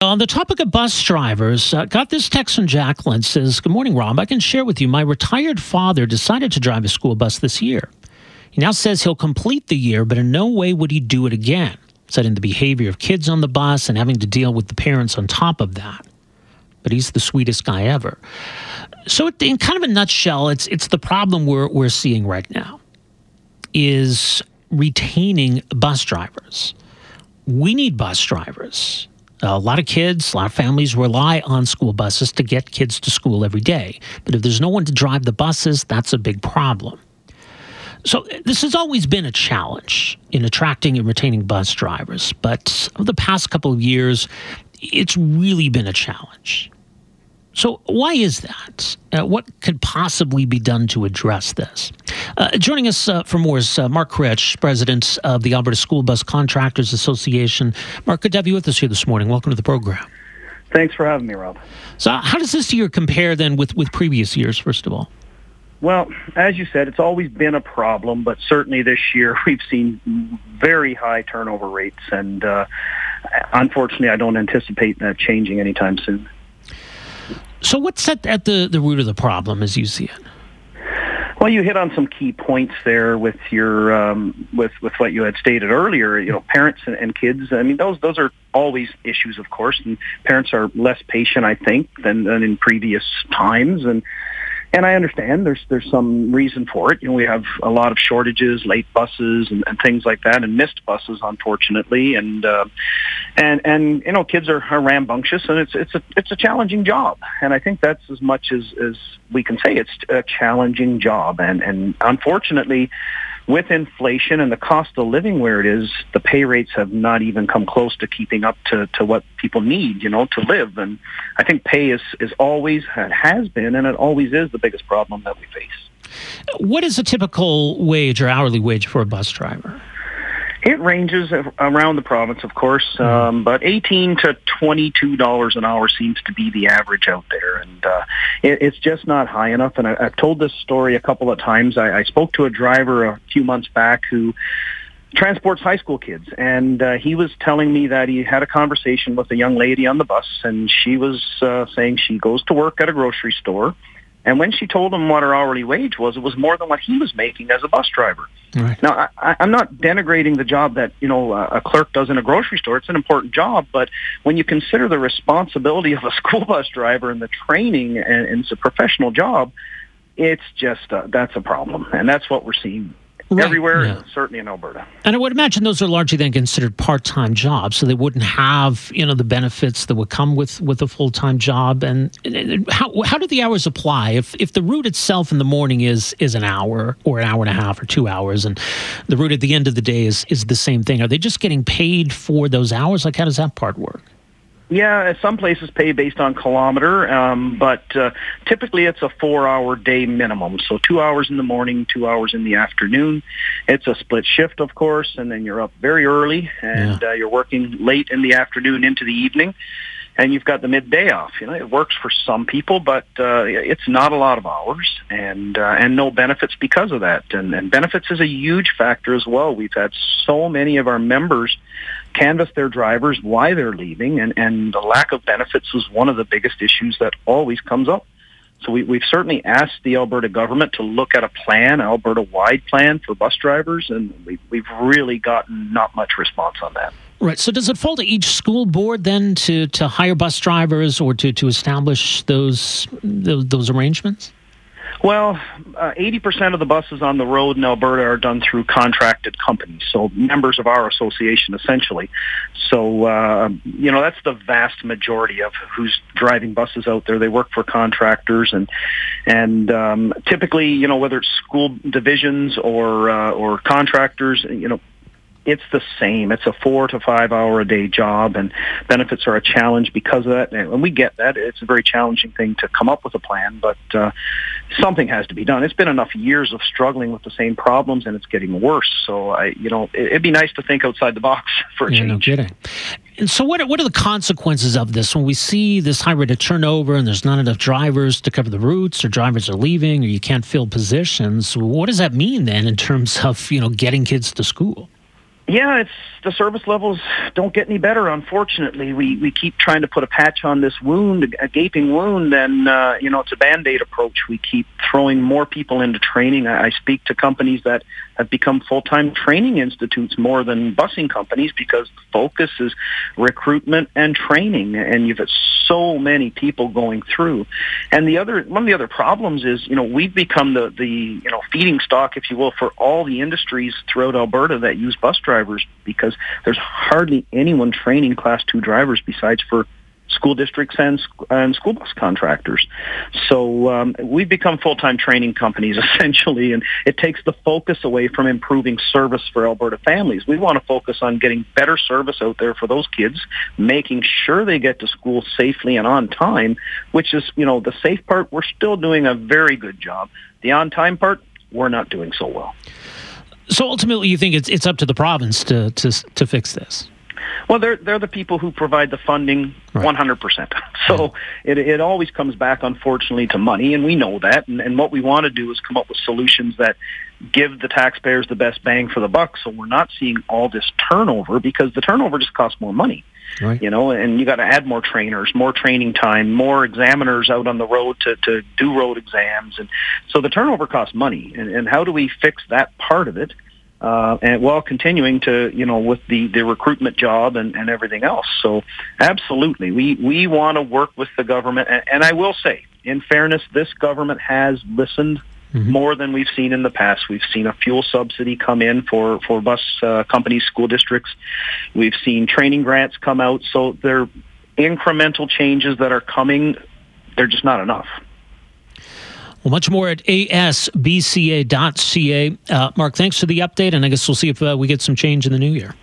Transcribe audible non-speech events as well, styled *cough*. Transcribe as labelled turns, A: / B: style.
A: On the topic of bus drivers, uh, got this text from Jacqueline says, "Good morning, Rob. I can share with you. My retired father decided to drive a school bus this year. He now says he'll complete the year, but in no way would he do it again." Citing the behavior of kids on the bus and having to deal with the parents on top of that. But he's the sweetest guy ever. So, in kind of a nutshell, it's it's the problem we're we're seeing right now is retaining bus drivers. We need bus drivers. A lot of kids, a lot of families rely on school buses to get kids to school every day. But if there's no one to drive the buses, that's a big problem. So, this has always been a challenge in attracting and retaining bus drivers. But over the past couple of years, it's really been a challenge. So, why is that? Uh, what could possibly be done to address this? Uh, joining us uh, for more is uh, Mark Critch, president of the Alberta School Bus Contractors Association. Mark, good to have you with us here this morning. Welcome to the program.
B: Thanks for having me, Rob.
A: So, how does this year compare then with, with previous years, first of all?
B: Well, as you said, it's always been a problem, but certainly this year *laughs* we've seen very high turnover rates, and uh, unfortunately, I don't anticipate that changing anytime soon.
A: So, what's at, at the, the root of the problem as you see it?
B: Well, you hit on some key points there with your um, with with what you had stated earlier. You know, parents and, and kids. I mean, those those are always issues, of course, and parents are less patient, I think, than, than in previous times, and and I understand there's there's some reason for it. You know, we have a lot of shortages, late buses, and, and things like that, and missed buses, unfortunately, and uh, and and you know, kids are, are rambunctious, and it's it's a it's a challenging job, and I think that's as much as as we can say. It's a challenging job, and and unfortunately with inflation and the cost of living where it is, the pay rates have not even come close to keeping up to, to what people need, you know, to live. And I think pay is, is always, it has been, and it always is the biggest problem that we face.
A: What is a typical wage or hourly wage for a bus driver?
B: It ranges around the province, of course, mm-hmm. um, but eighteen to twenty-two dollars an hour seems to be the average out there, and uh, it, it's just not high enough. And I, I've told this story a couple of times. I, I spoke to a driver a few months back who transports high school kids and uh, he was telling me that he had a conversation with a young lady on the bus and she was uh, saying she goes to work at a grocery store and when she told him what her hourly wage was, it was more than what he was making as a bus driver. Right. Now, I, I'm not denigrating the job that you know a clerk does in a grocery store. It's an important job, but when you consider the responsibility of a *laughs* school bus driver and the training, and, and it's a professional job, it's just uh, that's a problem, and that's what we're seeing right. everywhere, yeah. certainly in Alberta.
A: And I would imagine those are largely then considered part-time jobs, so they wouldn't have you know the benefits that would come with with a full-time job. And, and how how do the hours apply? If if the route itself in the morning is is an hour or an hour and a half or two hours, and the route at the end of the day is is the same thing, are they just getting paid for those hours? Like how does that part work?
B: Yeah, some places pay based on kilometer, um, but uh, typically it's a four-hour day minimum. So two hours in the morning, two hours in the afternoon. It's a split shift, of course, and then you're up very early and yeah. uh, you're working late in the afternoon into the evening and you've got the midday off. You know, it works for some people, but uh, it's not a lot of hours, and uh, and no benefits because of that. And, and benefits is a huge factor as well. We've had so many of our members canvass their drivers why they're leaving, and and the lack of benefits was one of the biggest issues that always comes up. So we, we've certainly asked the Alberta government to look at a plan, an Alberta-wide plan for bus drivers, and we, we've really gotten not much response on that.
A: Right. So does it fall to each school board then to, to hire bus drivers or to, to establish those, those, those arrangements?
B: Well, uh, 80% of the buses on the road in Alberta are done through contracted companies, so members of our association essentially. So, uh, you know, that's the vast majority of who's driving buses out there. They work for contractors and, and um, typically, you know, whether it's school divisions or, uh, or contractors, you know, it's the same. It's a four to five hour a day job, and benefits are a challenge because of that. And we get that. It's a very challenging thing to come up with a plan, but uh, something has to be done. It's been enough years of struggling with the same problems, and it's getting worse. So I, you know, it, would be nice to think outside the box *laughs* for a
A: yeah,
B: change.
A: No kidding. And so, what are, what are the consequences of this when we see this high rate of turnover and there's not enough drivers to cover the routes, or drivers are leaving, or you can't fill positions? What does that mean then in terms of you know getting kids to school?
B: Yeah, it's the service levels don't get any better. Unfortunately, we we keep trying to put a patch on this wound, a gaping wound, and uh, you know it's a band aid approach. We keep throwing more people into training. I, I speak to companies that have become full time training institutes more than busing companies because the focus is recruitment and training, and you've got so many people going through. And the other one of the other problems is you know we've become the the you know feeding stock, if you will, for all the industries throughout Alberta that use bus drivers drivers because there's hardly anyone training class two drivers besides for school districts and, and school bus contractors. So um, we've become full-time training companies *laughs* essentially, and it takes the focus away from improving service for Alberta families. We want to focus on getting better service out there for those kids, making sure they get to school safely and on time, which is, you know, the safe part, we're still doing a very good job. The on-time part, we're not doing so well.
A: So ultimately, you think it's it's up to the province to to to fix this.
B: Well, they're they're the people who provide the funding, one hundred percent. *laughs* So it it always comes back, unfortunately, to money, and we know that. And, and what we want to do is come up with solutions that give the taxpayers the best bang for the buck. So we're not seeing all this turnover because the turnover just costs more money. Right. You know, and you got to add more trainers, more training time, more examiners out on the road to, to do road exams. And so the turnover costs money. And, and how do we fix that part of it? Uh, and while continuing to, you know, with the, the recruitment job and, and everything else. So absolutely, we, we want to work with the government. And, and I will say, in fairness, this government has listened mm-hmm. more than we've seen in the past. We've seen a fuel subsidy come in for for bus uh, companies, school districts. We've seen training grants come out. So they're incremental changes that are coming. They're just not enough.
A: Well, much more at asbca.ca. Uh, Mark, thanks for the update, and I guess we'll see if uh, we get some change in the new year.